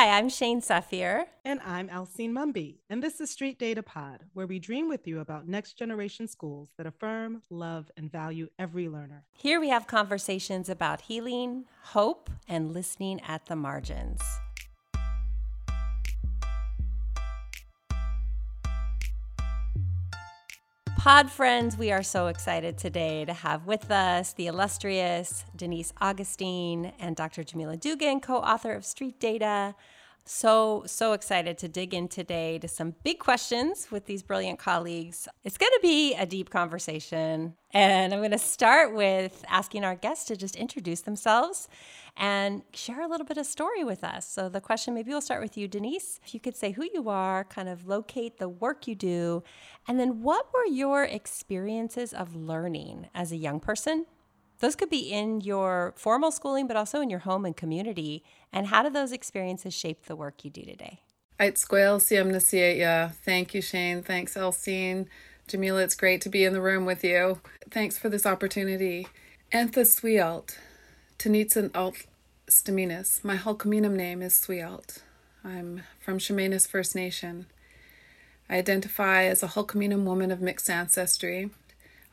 Hi, I'm Shane Safir. And I'm Alcine Mumby. And this is Street Data Pod, where we dream with you about next generation schools that affirm, love, and value every learner. Here we have conversations about healing, hope, and listening at the margins. Pod friends, we are so excited today to have with us the illustrious Denise Augustine and Dr. Jamila Dugan, co author of Street Data. So, so excited to dig in today to some big questions with these brilliant colleagues. It's going to be a deep conversation. And I'm going to start with asking our guests to just introduce themselves and share a little bit of story with us. So, the question maybe we'll start with you, Denise. If you could say who you are, kind of locate the work you do, and then what were your experiences of learning as a young person? Those could be in your formal schooling, but also in your home and community. And how do those experiences shape the work you do today? Squail siam Thank you, Shane. Thanks, Alcine. Jamila, it's great to be in the room with you. Thanks for this opportunity. Antha Swialt, Tanitsan Alt Staminas. My Hulkaminam name is Swialt. I'm from Chemainus First Nation. I identify as a Hulkaminam woman of mixed ancestry. On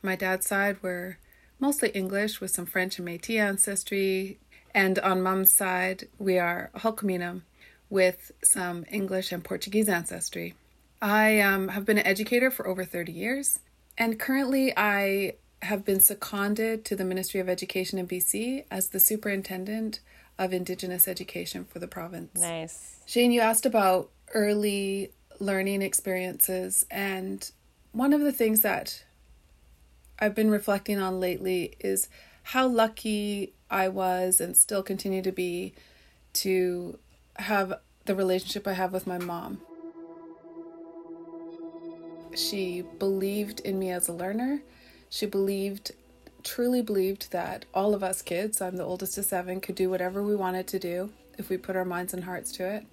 my dad's side, we're mostly English with some French and Metis ancestry. And on mom's side, we are Hulkaminam with some English and Portuguese ancestry. I um, have been an educator for over 30 years, and currently I have been seconded to the Ministry of Education in BC as the superintendent of Indigenous education for the province. Nice. Shane, you asked about early learning experiences, and one of the things that I've been reflecting on lately is how lucky I was and still continue to be to have the relationship I have with my mom. She believed in me as a learner. She believed, truly believed, that all of us kids, I'm the oldest of seven, could do whatever we wanted to do if we put our minds and hearts to it.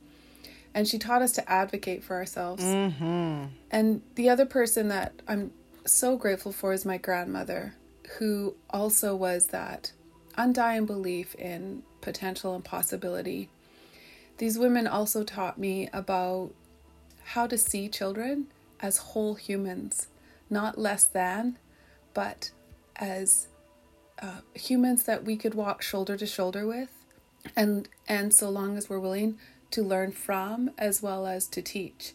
And she taught us to advocate for ourselves. Mm-hmm. And the other person that I'm so grateful for is my grandmother, who also was that undying belief in potential and possibility. These women also taught me about how to see children as whole humans, not less than, but as uh, humans that we could walk shoulder to shoulder with, and and so long as we're willing to learn from as well as to teach.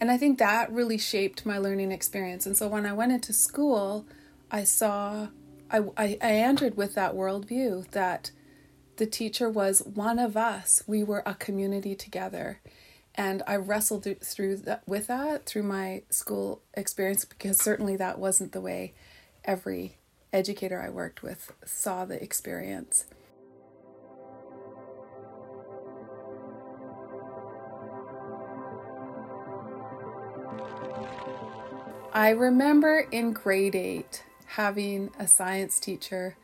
And I think that really shaped my learning experience. And so when I went into school, I saw, I, I, I entered with that worldview that the teacher was one of us. We were a community together. And I wrestled through that with that through my school experience because certainly that wasn't the way every educator I worked with saw the experience. I remember in grade eight having a science teacher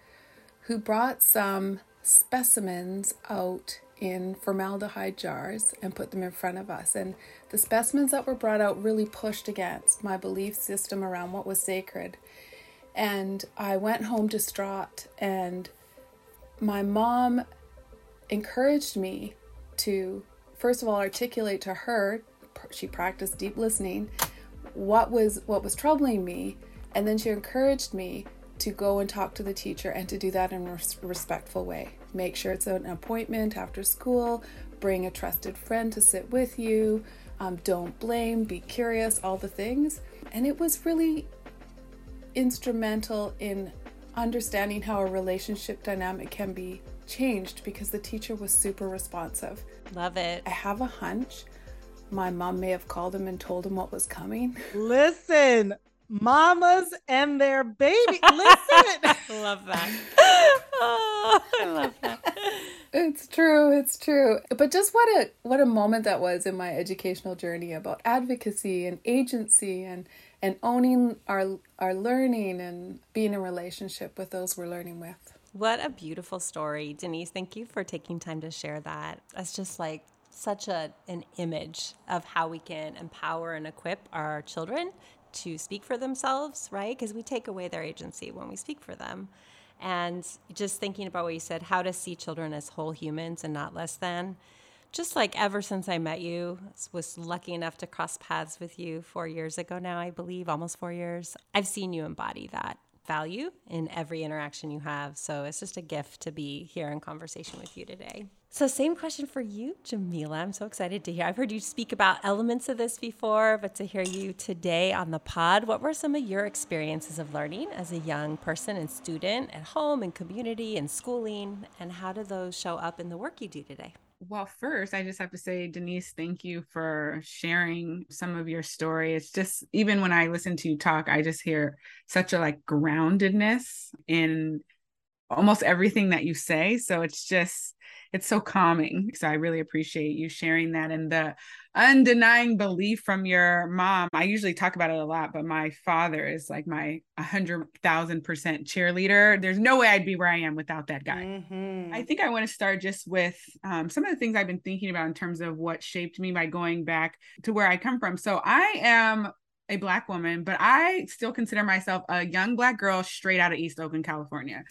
who brought some specimens out in formaldehyde jars and put them in front of us. And the specimens that were brought out really pushed against my belief system around what was sacred. And I went home distraught, and my mom encouraged me to, first of all, articulate to her, she practiced deep listening what was what was troubling me and then she encouraged me to go and talk to the teacher and to do that in a respectful way. Make sure it's an appointment after school bring a trusted friend to sit with you um, don't blame be curious all the things. And it was really instrumental in understanding how a relationship dynamic can be changed because the teacher was super responsive. Love it. I have a hunch my mom may have called him and told him what was coming. Listen, mamas and their baby. Listen. love that. Oh, I love that. It's true, it's true. But just what a what a moment that was in my educational journey about advocacy and agency and and owning our our learning and being in relationship with those we're learning with. What a beautiful story, Denise. Thank you for taking time to share that. That's just like such a, an image of how we can empower and equip our children to speak for themselves, right? Because we take away their agency when we speak for them. And just thinking about what you said, how to see children as whole humans and not less than. just like ever since I met you, was lucky enough to cross paths with you four years ago now, I believe, almost four years. I've seen you embody that value in every interaction you have. So it's just a gift to be here in conversation with you today. So, same question for you, Jamila. I'm so excited to hear. I've heard you speak about elements of this before, but to hear you today on the pod, what were some of your experiences of learning as a young person and student at home and community and schooling? And how do those show up in the work you do today? Well, first, I just have to say, Denise, thank you for sharing some of your story. It's just, even when I listen to you talk, I just hear such a like groundedness in almost everything that you say. So it's just, it's so calming. So I really appreciate you sharing that and the undenying belief from your mom. I usually talk about it a lot, but my father is like my 100,000% cheerleader. There's no way I'd be where I am without that guy. Mm-hmm. I think I want to start just with um, some of the things I've been thinking about in terms of what shaped me by going back to where I come from. So I am a black woman, but I still consider myself a young black girl straight out of East Oakland, California.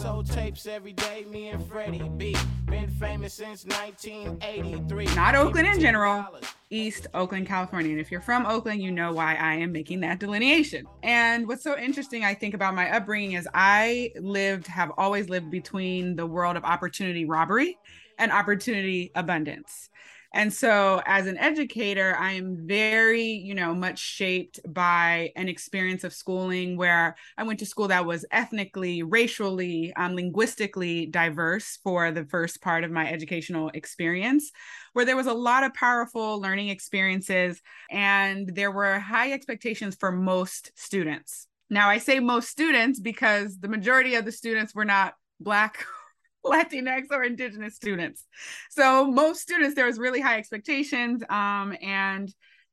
Sold tapes every day, me and Freddie B. Been famous since 1983. Not Oakland in general, East Oakland, California. And if you're from Oakland, you know why I am making that delineation. And what's so interesting, I think, about my upbringing is I lived, have always lived between the world of opportunity robbery and opportunity abundance. And so, as an educator, I am very, you know, much shaped by an experience of schooling where I went to school that was ethnically, racially, um, linguistically diverse for the first part of my educational experience, where there was a lot of powerful learning experiences and there were high expectations for most students. Now, I say most students because the majority of the students were not Black Latinx or Indigenous students. So most students, there was really high expectations. Um, and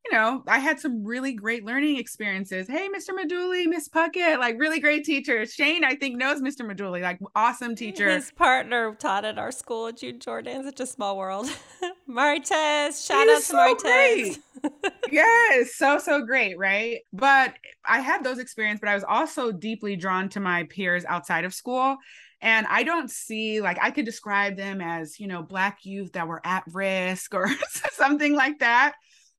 you know, I had some really great learning experiences. Hey, Mr. Maduli, Miss Puckett, like really great teachers. Shane, I think, knows Mr. Maduli, like awesome teacher. His partner taught at our school, Jude Jordan. Such a small world. Martez, shout out to so Martez. yes, so, so great, right? But I had those experiences, but I was also deeply drawn to my peers outside of school. And I don't see like I could describe them as, you know, black youth that were at risk or something like that.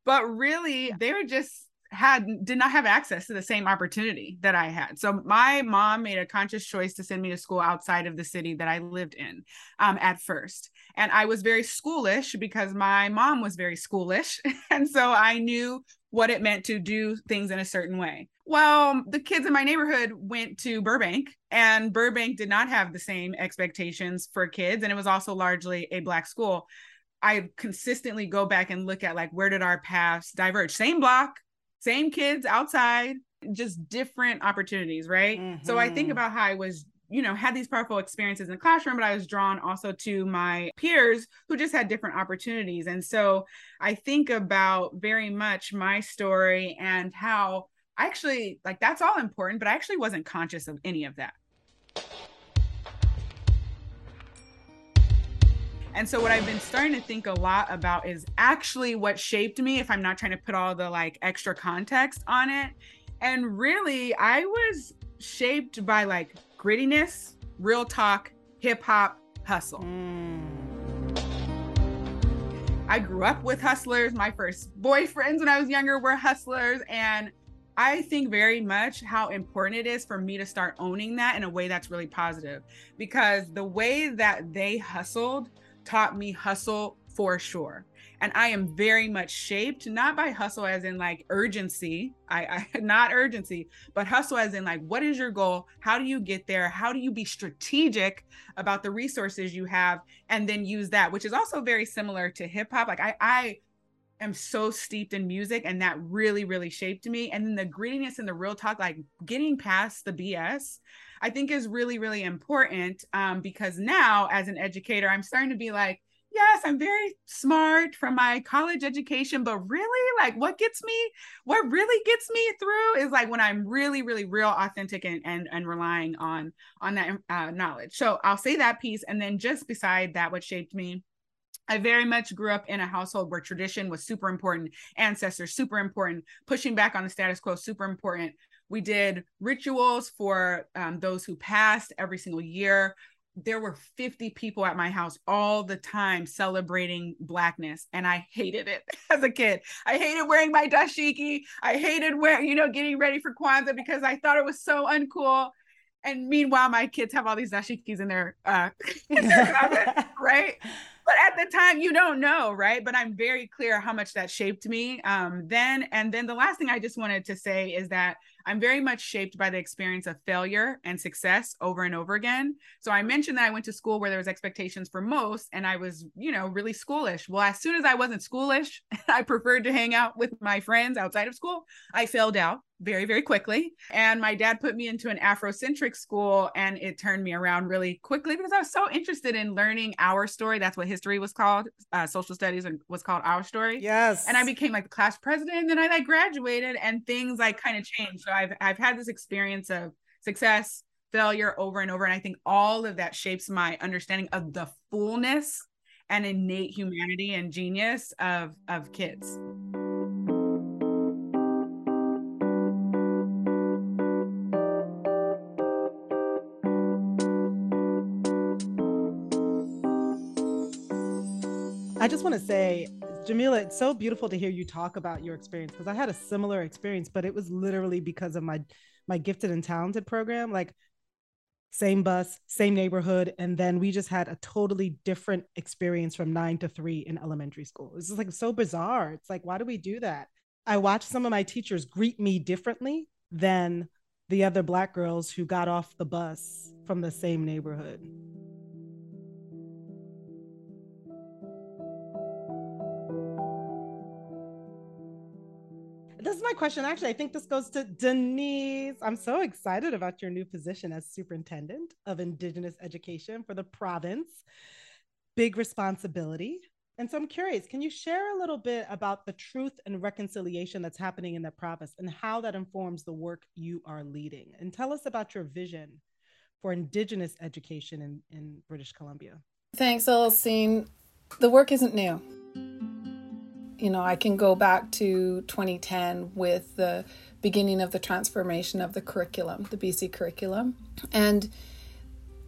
But really, they were just had did not have access to the same opportunity that I had. So my mom made a conscious choice to send me to school outside of the city that I lived in um, at first. And I was very schoolish because my mom was very schoolish. and so I knew what it meant to do things in a certain way. Well, the kids in my neighborhood went to Burbank, and Burbank did not have the same expectations for kids. And it was also largely a Black school. I consistently go back and look at like where did our paths diverge? Same block, same kids outside, just different opportunities, right? Mm-hmm. So I think mm-hmm. about how I was you know had these powerful experiences in the classroom but i was drawn also to my peers who just had different opportunities and so i think about very much my story and how I actually like that's all important, but I actually wasn't conscious of any of that. And so what I've been starting to think a lot about is actually what shaped me if I'm not trying to put all the like extra context on it. And really, I was shaped by like grittiness, real talk, hip hop, hustle. Mm. I grew up with hustlers. My first boyfriends when I was younger were hustlers and I think very much how important it is for me to start owning that in a way that's really positive because the way that they hustled taught me hustle for sure. And I am very much shaped not by hustle as in like urgency, I, I not urgency, but hustle as in like what is your goal? How do you get there? How do you be strategic about the resources you have and then use that, which is also very similar to hip hop. Like I I am so steeped in music and that really really shaped me. And then the grittiness and the real talk like getting past the bs i think is really really important um, because now as an educator i'm starting to be like yes i'm very smart from my college education but really like what gets me what really gets me through is like when i'm really really real authentic and and, and relying on on that uh, knowledge. So i'll say that piece and then just beside that what shaped me I very much grew up in a household where tradition was super important, ancestors super important, pushing back on the status quo super important. We did rituals for um, those who passed every single year. There were 50 people at my house all the time celebrating blackness, and I hated it as a kid. I hated wearing my dashiki. I hated wearing, you know, getting ready for Kwanzaa because I thought it was so uncool. And meanwhile, my kids have all these dashikis in their, uh, in their closet, right? But at the time you don't know right? But i'm very clear how much that shaped me um, then. And then the last thing i just wanted to say is that i'm very much shaped by the experience of failure and success over and over again so i mentioned that i went to school where there was expectations for most and i was you know really schoolish well as soon as i wasn't schoolish i preferred to hang out with my friends outside of school i failed out very, very quickly. And my dad put me into an Afrocentric school and it turned me around really quickly because I was so interested in learning our story. That's what history was called. Uh, social studies and was called our story. Yes. And I became like the class president and then I like graduated and things like kind of changed. So I've, I've had this experience of success, failure over and over. And I think all of that shapes my understanding of the fullness and innate humanity and genius of, of kids. I just want to say, Jamila, it's so beautiful to hear you talk about your experience because I had a similar experience, but it was literally because of my my gifted and talented program. Like same bus, same neighborhood, and then we just had a totally different experience from nine to three in elementary school. It's like so bizarre. It's like, why do we do that? I watched some of my teachers greet me differently than the other black girls who got off the bus from the same neighborhood. This is my question. Actually, I think this goes to Denise. I'm so excited about your new position as superintendent of Indigenous education for the province. Big responsibility. And so I'm curious, can you share a little bit about the truth and reconciliation that's happening in the province and how that informs the work you are leading? And tell us about your vision for Indigenous education in, in British Columbia. Thanks, Alcine. The work isn't new you know, I can go back to 2010 with the beginning of the transformation of the curriculum, the BC curriculum. And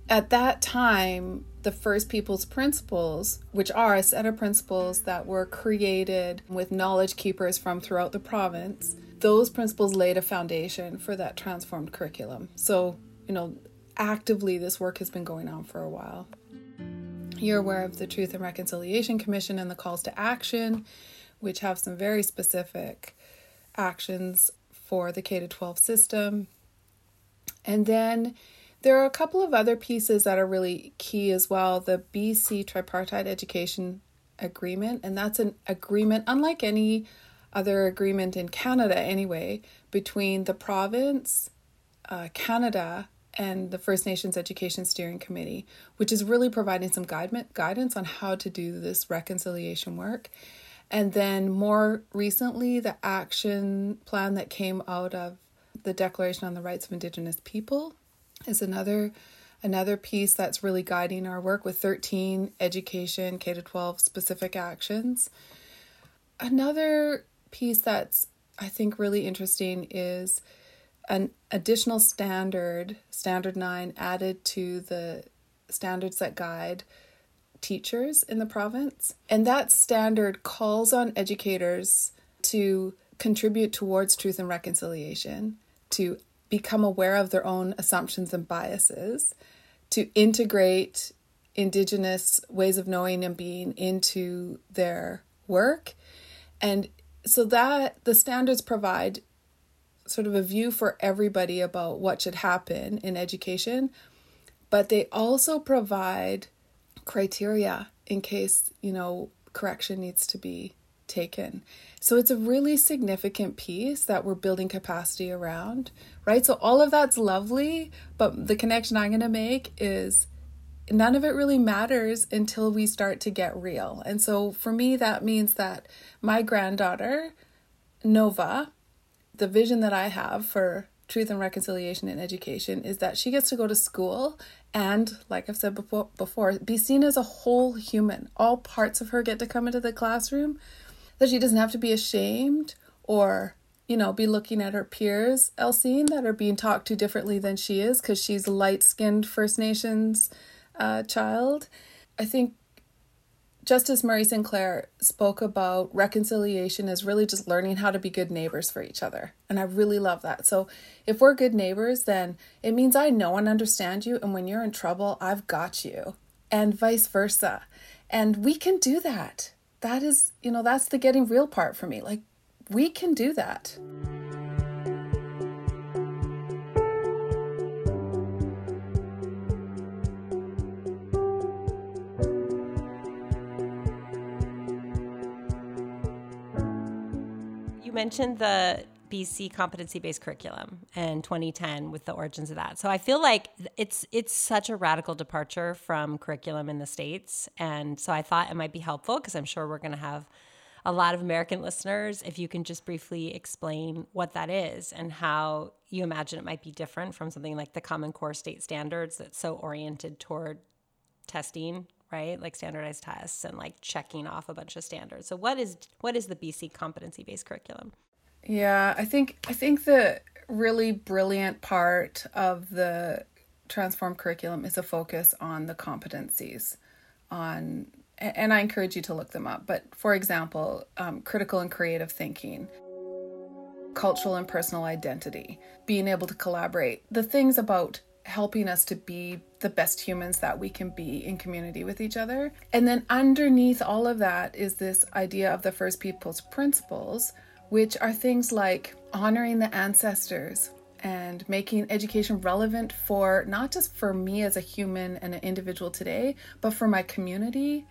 at that time, the First Peoples Principles, which are a set of principles that were created with knowledge keepers from throughout the province, those principles laid a foundation for that transformed curriculum. So, you know, actively, this work has been going on for a while. You're aware of the Truth and Reconciliation Commission and the calls to action which have some very specific actions for the K 12 system. And then there are a couple of other pieces that are really key as well. The BC Tripartite Education Agreement, and that's an agreement, unlike any other agreement in Canada anyway, between the province, uh, Canada, and the First Nations Education Steering Committee, which is really providing some guide- guidance on how to do this reconciliation work. And then more recently, the action plan that came out of the Declaration on the Rights of Indigenous People is another another piece that's really guiding our work with 13 education K to 12 specific actions. Another piece that's I think really interesting is an additional standard, standard 9 added to the standards that guide teachers in the province. And that standard calls on educators to contribute towards truth and reconciliation, to become aware of their own assumptions and biases, to integrate Indigenous ways of knowing and being into their work. And so that the standards provide sort of a view for everybody about what should happen in education, but they also provide criteria in case, you know, correction needs to be taken. So it's a really significant piece that we're building capacity around, right? So all of that's lovely, but the connection I'm going to make is none of it really matters until we start to get real. And so for me, that means that my granddaughter, Nova, the vision that I have for truth and reconciliation in education is that she gets to go to school and like I've said before, before be seen as a whole human. All parts of her get to come into the classroom. That she doesn't have to be ashamed or you know, be looking at her peers, Alcine, that are being talked to differently than she is because she's light skinned First Nations uh, child. I think Justice Murray Sinclair spoke about reconciliation as really just learning how to be good neighbors for each other. And I really love that. So, if we're good neighbors, then it means I know and understand you. And when you're in trouble, I've got you, and vice versa. And we can do that. That is, you know, that's the getting real part for me. Like, we can do that. You mentioned the BC competency based curriculum in 2010 with the origins of that. So I feel like it's it's such a radical departure from curriculum in the states and so I thought it might be helpful because I'm sure we're going to have a lot of American listeners if you can just briefly explain what that is and how you imagine it might be different from something like the Common Core state standards that's so oriented toward testing right? Like standardized tests and like checking off a bunch of standards. So what is what is the bc competency based curriculum? Yeah i think i think the really brilliant part of the transform curriculum is a focus on the competencies on and i encourage you to look them up. But for example um, critical and creative thinking cultural and personal identity being able to collaborate the things about helping us to be the best humans that we can be in community with each other. And then underneath all of that is this idea of the First Peoples principles, which are things like honoring the ancestors and making education relevant for not just for me as a human and an individual today, but for my community,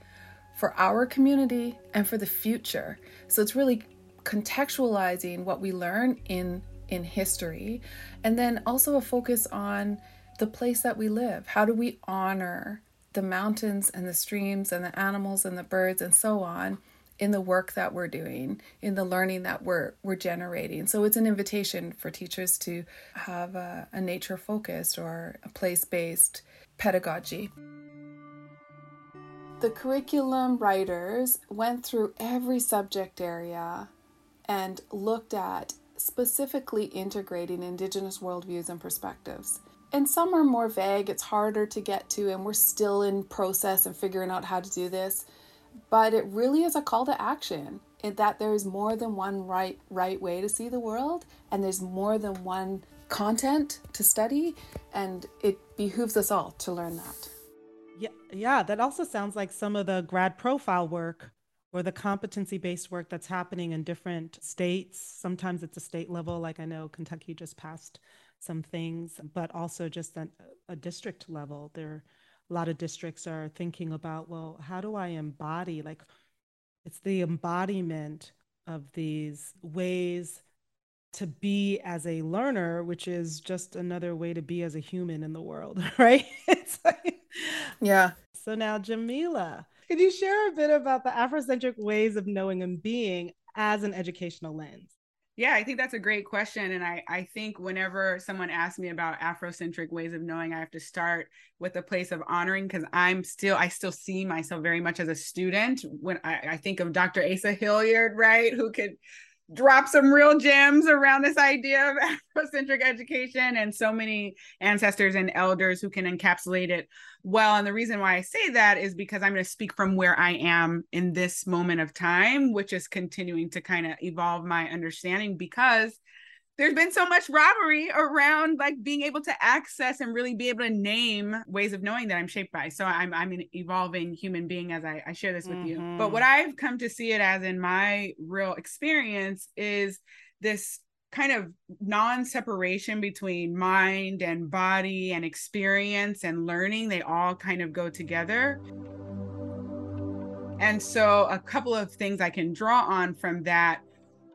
for our community, and for the future. So it's really contextualizing what we learn in in history and then also a focus on the place that we live? How do we honor the mountains and the streams and the animals and the birds and so on in the work that we're doing, in the learning that we're we're generating? So it's an invitation for teachers to have a, a nature focused or a place based pedagogy. The curriculum writers went through every subject area and looked at specifically integrating Indigenous worldviews and perspectives and some are more vague it's harder to get to and we're still in process and figuring out how to do this. But it really is a call to action in that there's more than one right right way to see the world and there's more than one content to study and it behooves us all to learn that. Yeah yeah that also sounds like some of the grad profile work or the competency based work that's happening in different states. Sometimes it's a state level like i know kentucky just passed some things, but also just at a district level. There, a lot of districts are thinking about, well, how do I embody? Like, it's the embodiment of these ways to be as a learner, which is just another way to be as a human in the world, right? like, yeah. So now, Jamila, could you share a bit about the Afrocentric ways of knowing and being as an educational lens? Yeah, I think that's a great question. And I, I think whenever someone asks me about Afrocentric ways of knowing, I have to start with a place of honoring because I'm still, I still see myself very much as a student. When I, I think of Dr. Asa Hilliard, right, who could drop some real gems around this idea of Afrocentric education and so many ancestors and elders who can encapsulate it well. And the reason why I say that is because I'm going to speak from where I am in this moment of time, which is continuing to kind of evolve my understanding because there's been so much robbery around like being able to access and really be able to name ways of knowing that I'm shaped by. So I'm I'm an evolving human being as I, I share this with mm-hmm. you. But what I've come to see it as in my real experience is this kind of non-separation between mind and body and experience and learning. They all kind of go together. And so a couple of things I can draw on from that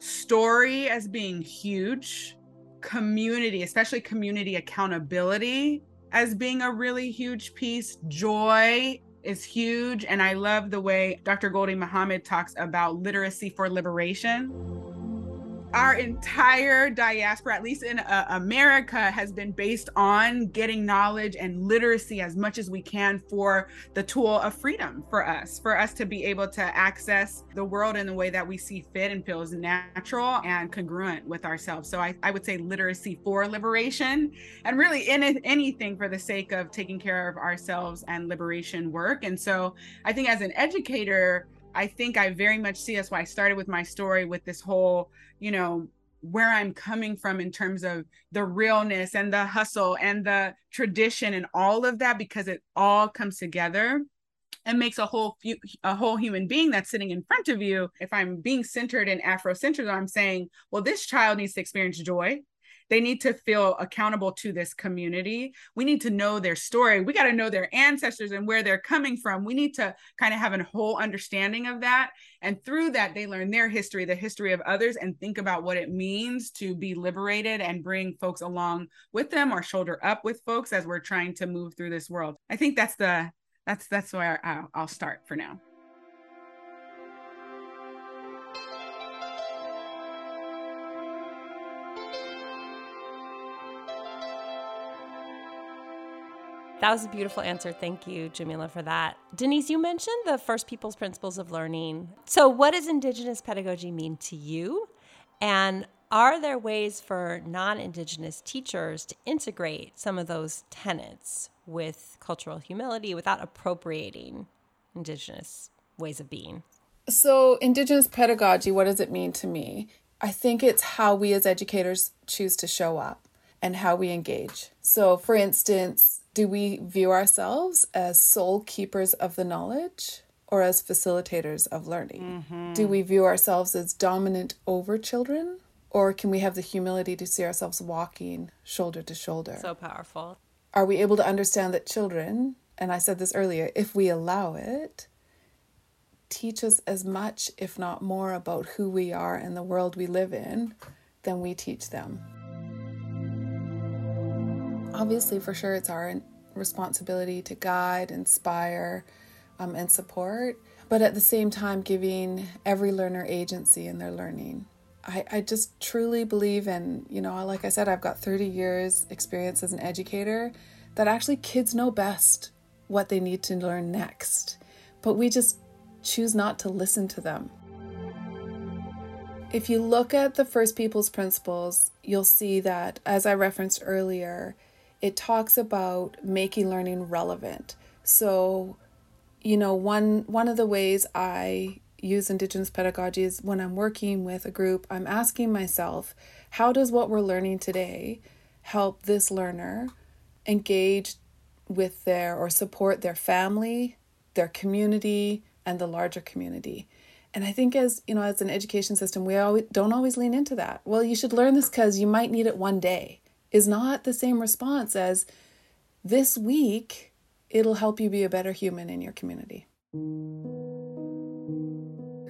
story as being huge, community, especially community accountability as being a really huge piece, joy is huge. And I love the way Dr. Gholdy Muhammad talks about literacy for liberation. Our entire diaspora, at least in uh, America, has been based on getting knowledge and literacy as much as we can for the tool of freedom for us, for us to be able to access the world in the way that we see fit and feels natural and congruent with ourselves. So I, I would say literacy for liberation and really in anything for the sake of taking care of ourselves and liberation work. And so I think as an educator, I think I very much see that's why I started with my story with this whole, you know, where I'm coming from in terms of the realness and the hustle and the tradition and all of that, because it all comes together and makes a whole a whole human being that's sitting in front of you. If I'm being centered in Afrocentrism, I'm saying, well, this child needs to experience joy. They need to feel accountable to this community. We need to know their story. We got to know their ancestors and where they're coming from. We need to kind of have a whole understanding of that. And through that, they learn their history, the history of others, and think about what it means to be liberated and bring folks along with them or shoulder up with folks as we're trying to move through this world. I think that's the that's that's where I'll, I'll start for now. That was a beautiful answer. Thank you, Jamila, for that. Denise, you mentioned the First Peoples Principles of Learning. So, what does Indigenous pedagogy mean to you? And are there ways for non Indigenous teachers to integrate some of those tenets with cultural humility without appropriating Indigenous ways of being? So, Indigenous pedagogy, what does it mean to me? I think it's how we as educators choose to show up and how we engage. So, for instance, do we view ourselves as sole keepers of the knowledge or as facilitators of learning? Mm-hmm. Do we view ourselves as dominant over children or can we have the humility to see ourselves walking shoulder to shoulder? So powerful. Are we able to understand that children, and I said this earlier, if we allow it, teach us as much, if not more, about who we are and the world we live in than we teach them? Obviously, for sure, it's our responsibility to guide, inspire, um, and support, but at the same time, giving every learner agency in their learning. I, I just truly believe in, you know, like I said, I've got 30 years' experience as an educator, that actually kids know best what they need to learn next, but we just choose not to listen to them. If you look at the First Peoples Principles, you'll see that, as I referenced earlier, it talks about making learning relevant. So, you know, one one of the ways I use indigenous pedagogy is when I'm working with a group, I'm asking myself, how does what we're learning today help this learner engage with their or support their family, their community, and the larger community? And I think as, you know, as an education system, we always don't always lean into that. Well, you should learn this cuz you might need it one day is not the same response as this week, it'll help you be a better human in your community.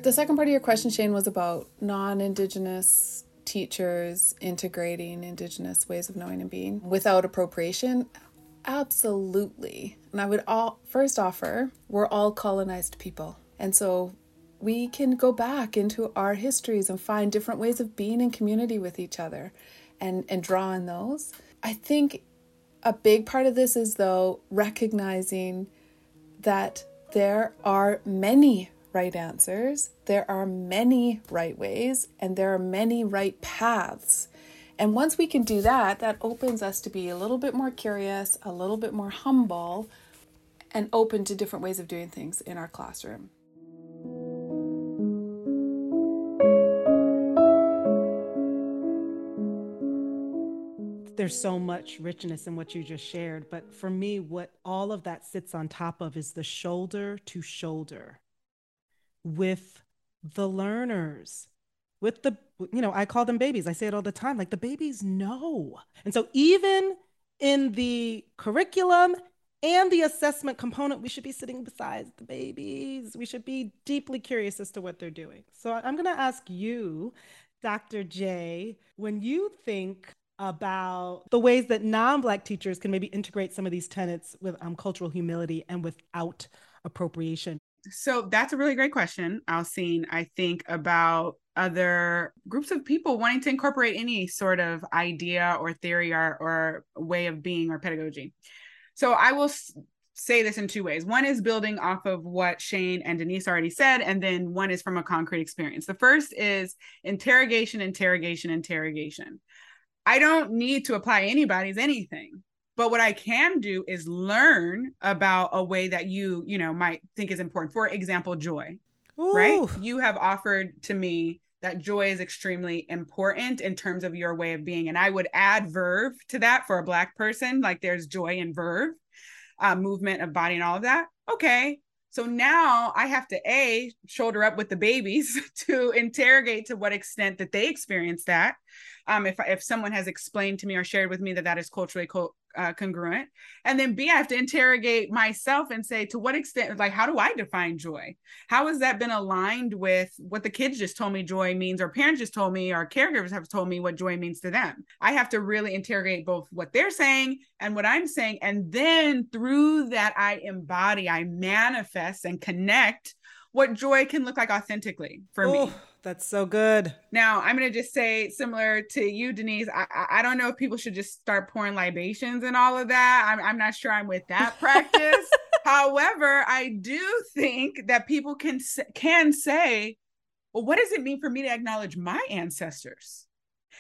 The second part of your question, Shane, was about non Indigenous teachers integrating Indigenous ways of knowing and being without appropriation. Absolutely. And I would all first offer we're all colonized people. And so we can go back into our histories and find different ways of being in community with each other and and draw on those. I think a big part of this is though recognizing that there are many right answers, there are many right ways, and there are many right paths. And once we can do that, that opens us to be a little bit more curious, a little bit more humble, and open to different ways of doing things in our classroom. There's so much richness in what you just shared. But for me, what all of that sits on top of is the shoulder to shoulder with the learners, with the, you know, I call them babies. I say it all the time. Like the babies know. And so even in the curriculum and the assessment component, we should be sitting beside the babies. We should be deeply curious as to what they're doing. So I'm going to ask you, Dr. J, when you think about the ways that non-black teachers can maybe integrate some of these tenets with um, cultural humility and without appropriation so that's a really great question alcine i think about other groups of people wanting to incorporate any sort of idea or theory or, or way of being or pedagogy. So I will say this in two ways. One is building off of what Shane and Denise already said, and then one is from a concrete experience. The first is interrogation, interrogation, interrogation. I don't need to apply anybody's anything. But what I can do is learn about a way that you, you know, might think is important. For example, joy. Ooh. Right? You have offered to me that joy is extremely important in terms of your way of being. And I would add verve to that for a Black person. Like there's joy and verve uh, movement of body and all of that. Okay. So now I have to A, shoulder up with the babies to interrogate to what extent that they experience that. Um, if, if someone has explained to me or shared with me that that is culturally co- uh, congruent. And then b i have to interrogate myself and say to what extent like how do i define joy? How has that been aligned with what the kids just told me joy means or parents just told me or caregivers have told me what joy means to them? I have to really interrogate both what they're saying and what i'm saying. And then through that i embody i manifest and connect what joy can look like authentically for Ooh. me that's so good. Now, I'm going to just say, similar to you, Denise, I, I don't know if people should just start pouring libations and all of that. I'm, I'm not sure I'm with that practice. However, I do think that people can can say, well, what does it mean for me to acknowledge my ancestors?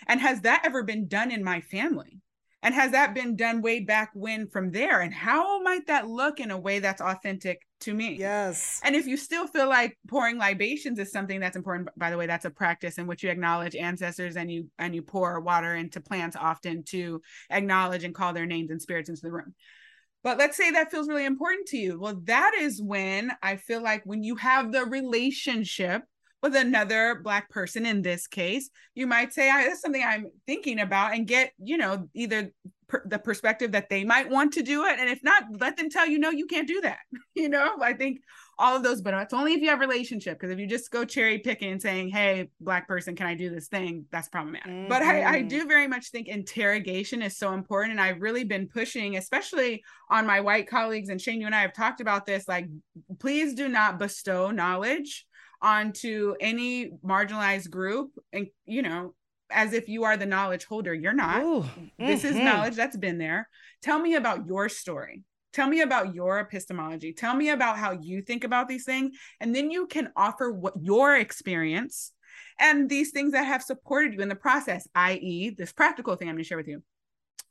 And has that ever been done in my family? And has that been done way back when from there? And how might that look in a way that's authentic to me? Yes. And if you still feel like pouring libations is something that's important, by the way, that's a practice in which you acknowledge ancestors and you and you pour water into plants often to acknowledge and call their names and spirits into the room. But let's say that feels really important to you. Well, that is when I feel like when you have the relationship with another black person in this case you might say "I that's something i'm thinking about and get you know either per- the perspective that they might want to do it and if not let them tell you no you can't do that you know i think all of those but it's only if you have relationship because if you just go cherry picking and saying hey black person can i do this thing that's problematic mm-hmm. but I, I mm-hmm. do very much think interrogation is so important and i've really been pushing especially on my white colleagues and shane you and i have talked about this like please do not bestow knowledge onto any marginalized group and you know as if you are the knowledge holder. You're not. Ooh, this mm-hmm. is knowledge that's been there. Tell me about your story. Tell me about your epistemology. Tell me about how you think about these things and then you can offer what your experience and these things that have supported you in the process i.e this practical thing i'm going to share with you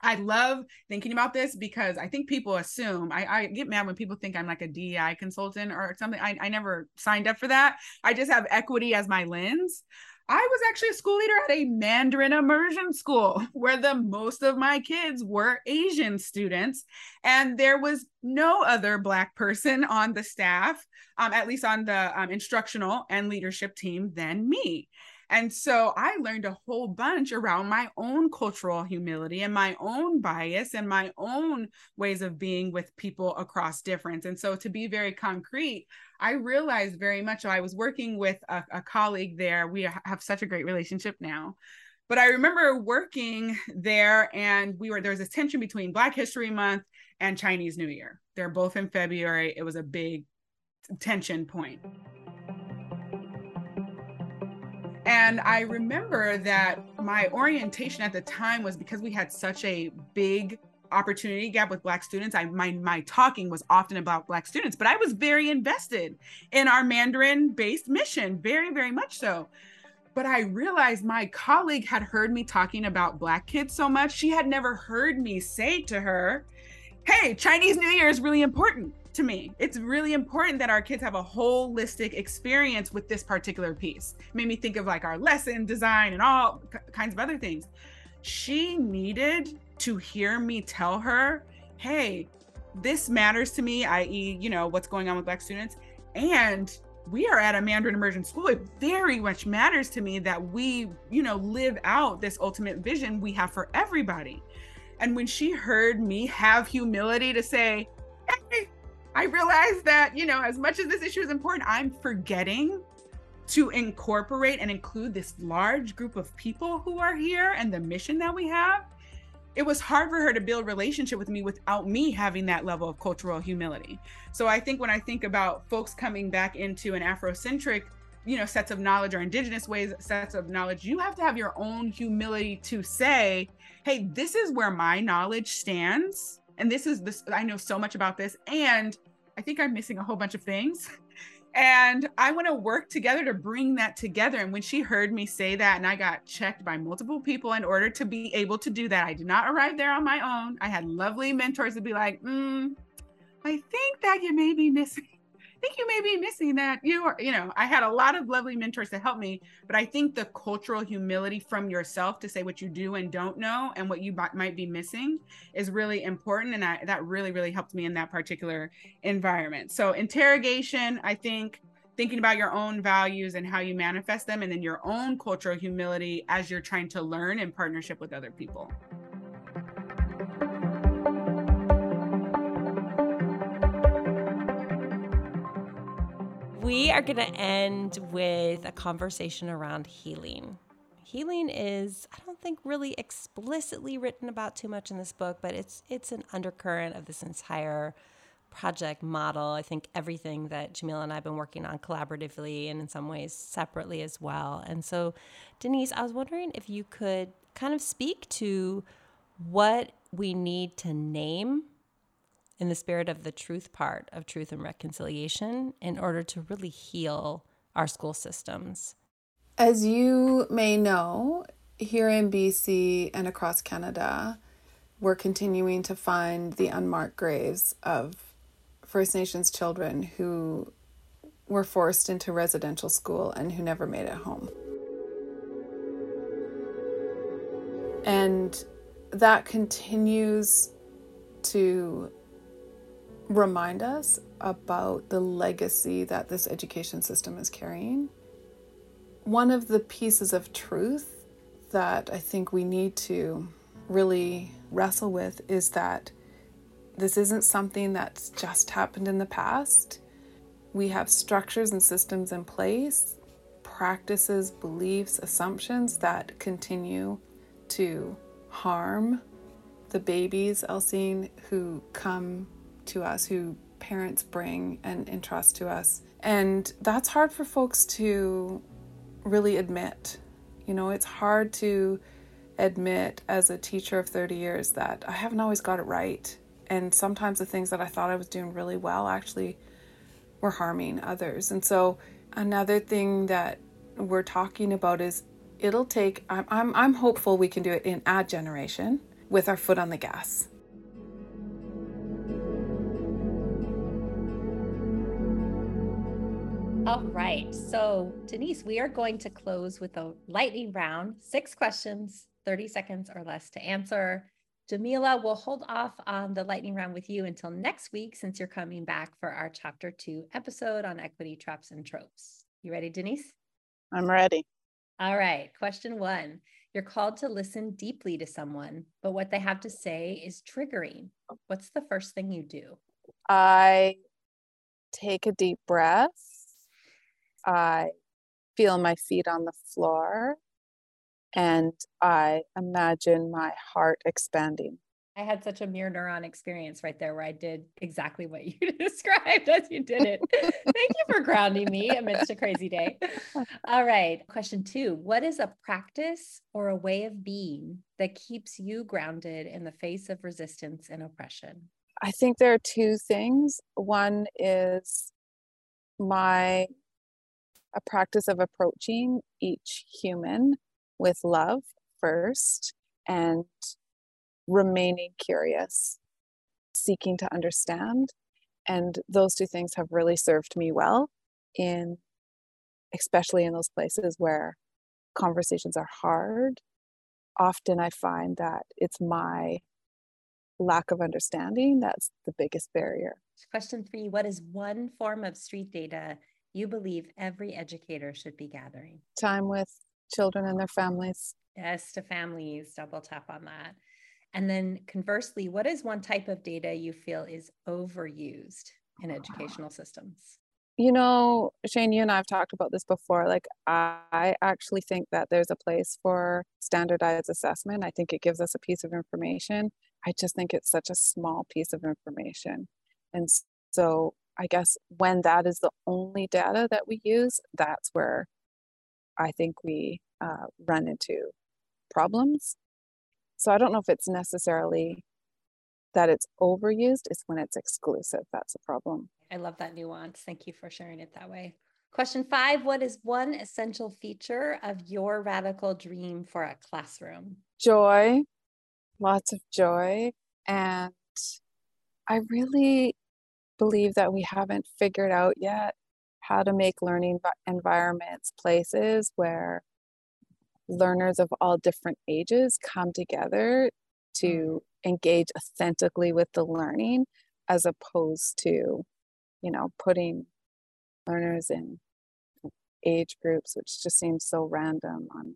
I love thinking about this because I think people assume I, I, get mad when people think I'm like a DEI consultant or something. I, I never signed up for that. I just have equity as my lens. I was actually a school leader at a Mandarin immersion school where the most of my kids were Asian students, and there was no other Black person on the staff, um, at least on the um, instructional and leadership team, than me. And so I learned a whole bunch around my own cultural humility and my own bias and my own ways of being with people across difference. And so to be very concrete, I realized very much I was working with a, a colleague there. We have such a great relationship now but I remember working there and we were there was a tension between Black History Month and Chinese New Year. They're both in February. It was a big tension point. And I remember that my orientation at the time was because we had such a big opportunity gap with black students i my my talking was often about black students but i was very invested in our mandarin based mission very very much so. But i realized my colleague had heard me talking about black kids so much she had never heard me say to her hey chinese new year is really important to me. It's really important that our kids have a holistic experience with this particular piece. It made me think of like our lesson design and all kinds of other things. She needed to hear me tell her, hey, this matters to me, i.e., you know, what's going on with Black students. And we are at a Mandarin immersion school. It very much matters to me that we, you know, live out this ultimate vision we have for everybody. And when she heard me have humility to say, hey, I realized that, you know, as much as this issue is important, I'm forgetting to incorporate and include this large group of people who are here and the mission that we have. It was hard for her to build relationship with me without me having that level of cultural humility. So I think when I think about folks coming back into an Afrocentric you know sets of knowledge or indigenous ways sets of knowledge you have to have your own humility to say hey this is where my knowledge stands and this is this i know so much about this and i think i'm missing a whole bunch of things. And i want to work together to bring that together. And when she heard me say that and i got checked by multiple people in order to be able to do that i did not arrive there on my own. I had lovely mentors to be like mm, i think that you may be missing think you may be missing that you are, you know, I had a lot of lovely mentors to help me, but I think the cultural humility from yourself to say what you do and don't know and what you might be missing is really important. And I, that really, really helped me in that particular environment. So, interrogation, I think thinking about your own values and how you manifest them, and then your own cultural humility as you're trying to learn in partnership with other people. We are going to end with a conversation around healing. Healing is, I don't think, really explicitly written about too much in this book, but it's it's an undercurrent of this entire project model. I think everything that Jamila and I have been working on collaboratively and in some ways separately as well. And so, Denise, I was wondering if you could kind of speak to what we need to name in the spirit of the truth part of truth and reconciliation in order to really heal our school systems. As you may know, here in BC and across Canada, we're continuing to find the unmarked graves of First Nations children who were forced into residential school and who never made it home. And that continues to remind us about the legacy that this education system is carrying. One of the pieces of truth that I think we need to really wrestle with is that this isn't something that's just happened in the past. We have structures and systems in place, practices, beliefs, assumptions that continue to harm the babies, Alcine, who come to us, who parents bring and entrust to us. And that's hard for folks to really admit. You know, it's hard to admit as a teacher of 30 years that I haven't always got it right. And sometimes the things that I thought I was doing really well actually were harming others. And so, another thing that we're talking about is it'll take, I'm, I'm, I'm hopeful we can do it in a generation with our foot on the gas. All right. So, Denise, we are going to close with a lightning round six questions, 30 seconds or less to answer. Jamila, we'll hold off on the lightning round with you until next week since you're coming back for our chapter two episode on equity traps and tropes. You ready, Denise? I'm ready. All right. Question one You're called to listen deeply to someone, but what they have to say is triggering. What's the first thing you do? I take a deep breath I feel my feet on the floor and I imagine my heart expanding. I had such a mirror neuron experience right there where I did exactly what you described as you did it. Thank you for grounding me amidst a crazy day. All right. Question two What is a practice or a way of being that keeps you grounded in the face of resistance and oppression? I think there are two things. One is my a practice of approaching each human with love first and remaining curious, seeking to understand. And those two things have really served me well in, especially in those places where conversations are hard. Often I find that it's my lack of understanding that's the biggest barrier. Question three What is one form of street data you believe every educator should be gathering? Time with children and their families. Yes, to families, double tap on that. And then conversely, what is one type of data you feel is overused in educational systems? You know, Shane, you and I have talked about this before. Like, I actually think that there's a place for standardized assessment. I think it gives us a piece of information. I just think it's such a small piece of information. And so I guess when that is the only data that we use, that's where I think we uh, run into problems. So I don't know if it's necessarily that it's overused, it's when it's exclusive. That's a problem. I love that nuance. Thank you for sharing it that way. Question five What is one essential feature of your radical dream for a classroom? Joy, lots of joy. And I really believe that we haven't figured out yet how to make learning environments places where learners of all different ages come together to mm. engage authentically with the learning as opposed to you know putting learners in age groups which just seems so random on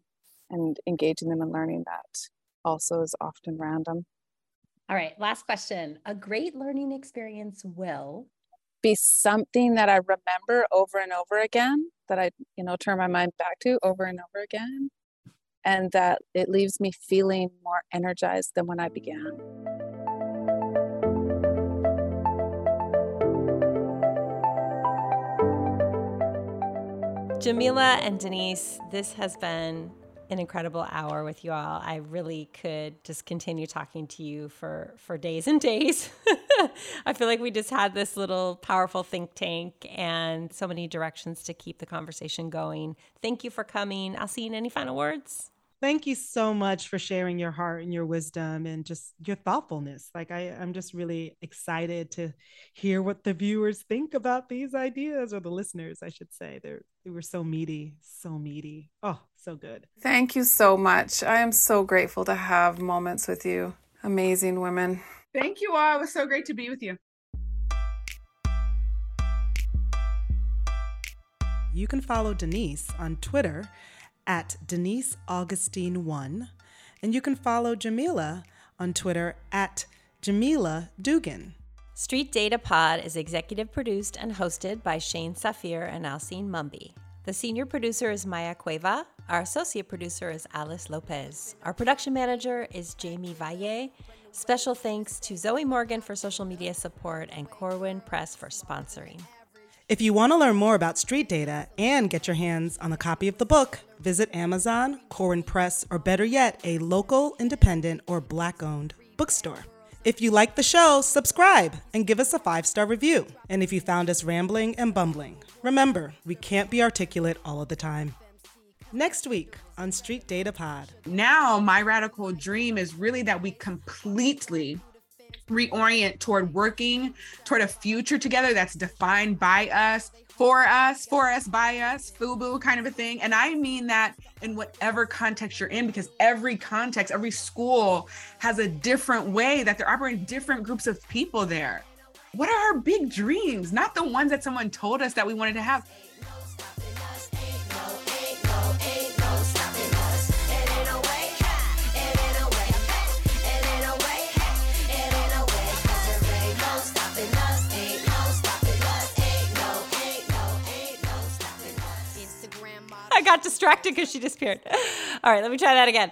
and engaging them in learning that also is often random all right last question a great learning experience will be something that i remember over and over again that i you know turn my mind back to over and over again and that it leaves me feeling more energized than when I began. Jamila and Denise, this has been an incredible hour with you all. I really could just continue talking to you for for days and days. I feel like we just had this little powerful think tank and so many directions to keep the conversation going. Thank you for coming. I'll see you in any final words thank you so much for sharing your heart and your wisdom and just your thoughtfulness. Like I, I'm just really excited to hear what the viewers think about these ideas, or the listeners, I should say. They're they were so meaty, so meaty. Oh, so good. Thank you so much. I am so grateful to have moments with you. Amazing women. Thank you all. It was so great to be with you. You can follow Denise on Twitter at Denise Augustine 1, and you can follow Jamila on Twitter at Jamila Dugan. Street Data Pod is executive produced and hosted by Shane Safir and Alcine Mumby. The senior producer is Maya Cueva. Our associate producer is Alice Lopez. Our production manager is Jamie Valle. Special thanks to Zoe Morgan for social media support and Corwin Press for sponsoring. If you want to learn more about street data and get your hands on a copy of the book, visit Amazon, Corwin Press, or better yet, a local, independent, or black owned bookstore. If you like the show, subscribe and give us a five star review. And if you found us rambling and bumbling, remember, we can't be articulate all of the time. Next week on Street Data Pod. Now, my radical dream is really that we completely reorient toward working toward a future together that's defined by us for us for us by us fubu kind of a thing. And i mean that in whatever context you're in because every context every school has a different way that they're operating different groups of people there. What are our big dreams? Not the ones that someone told us that we wanted to have I got distracted because she disappeared. All right, let me try that again.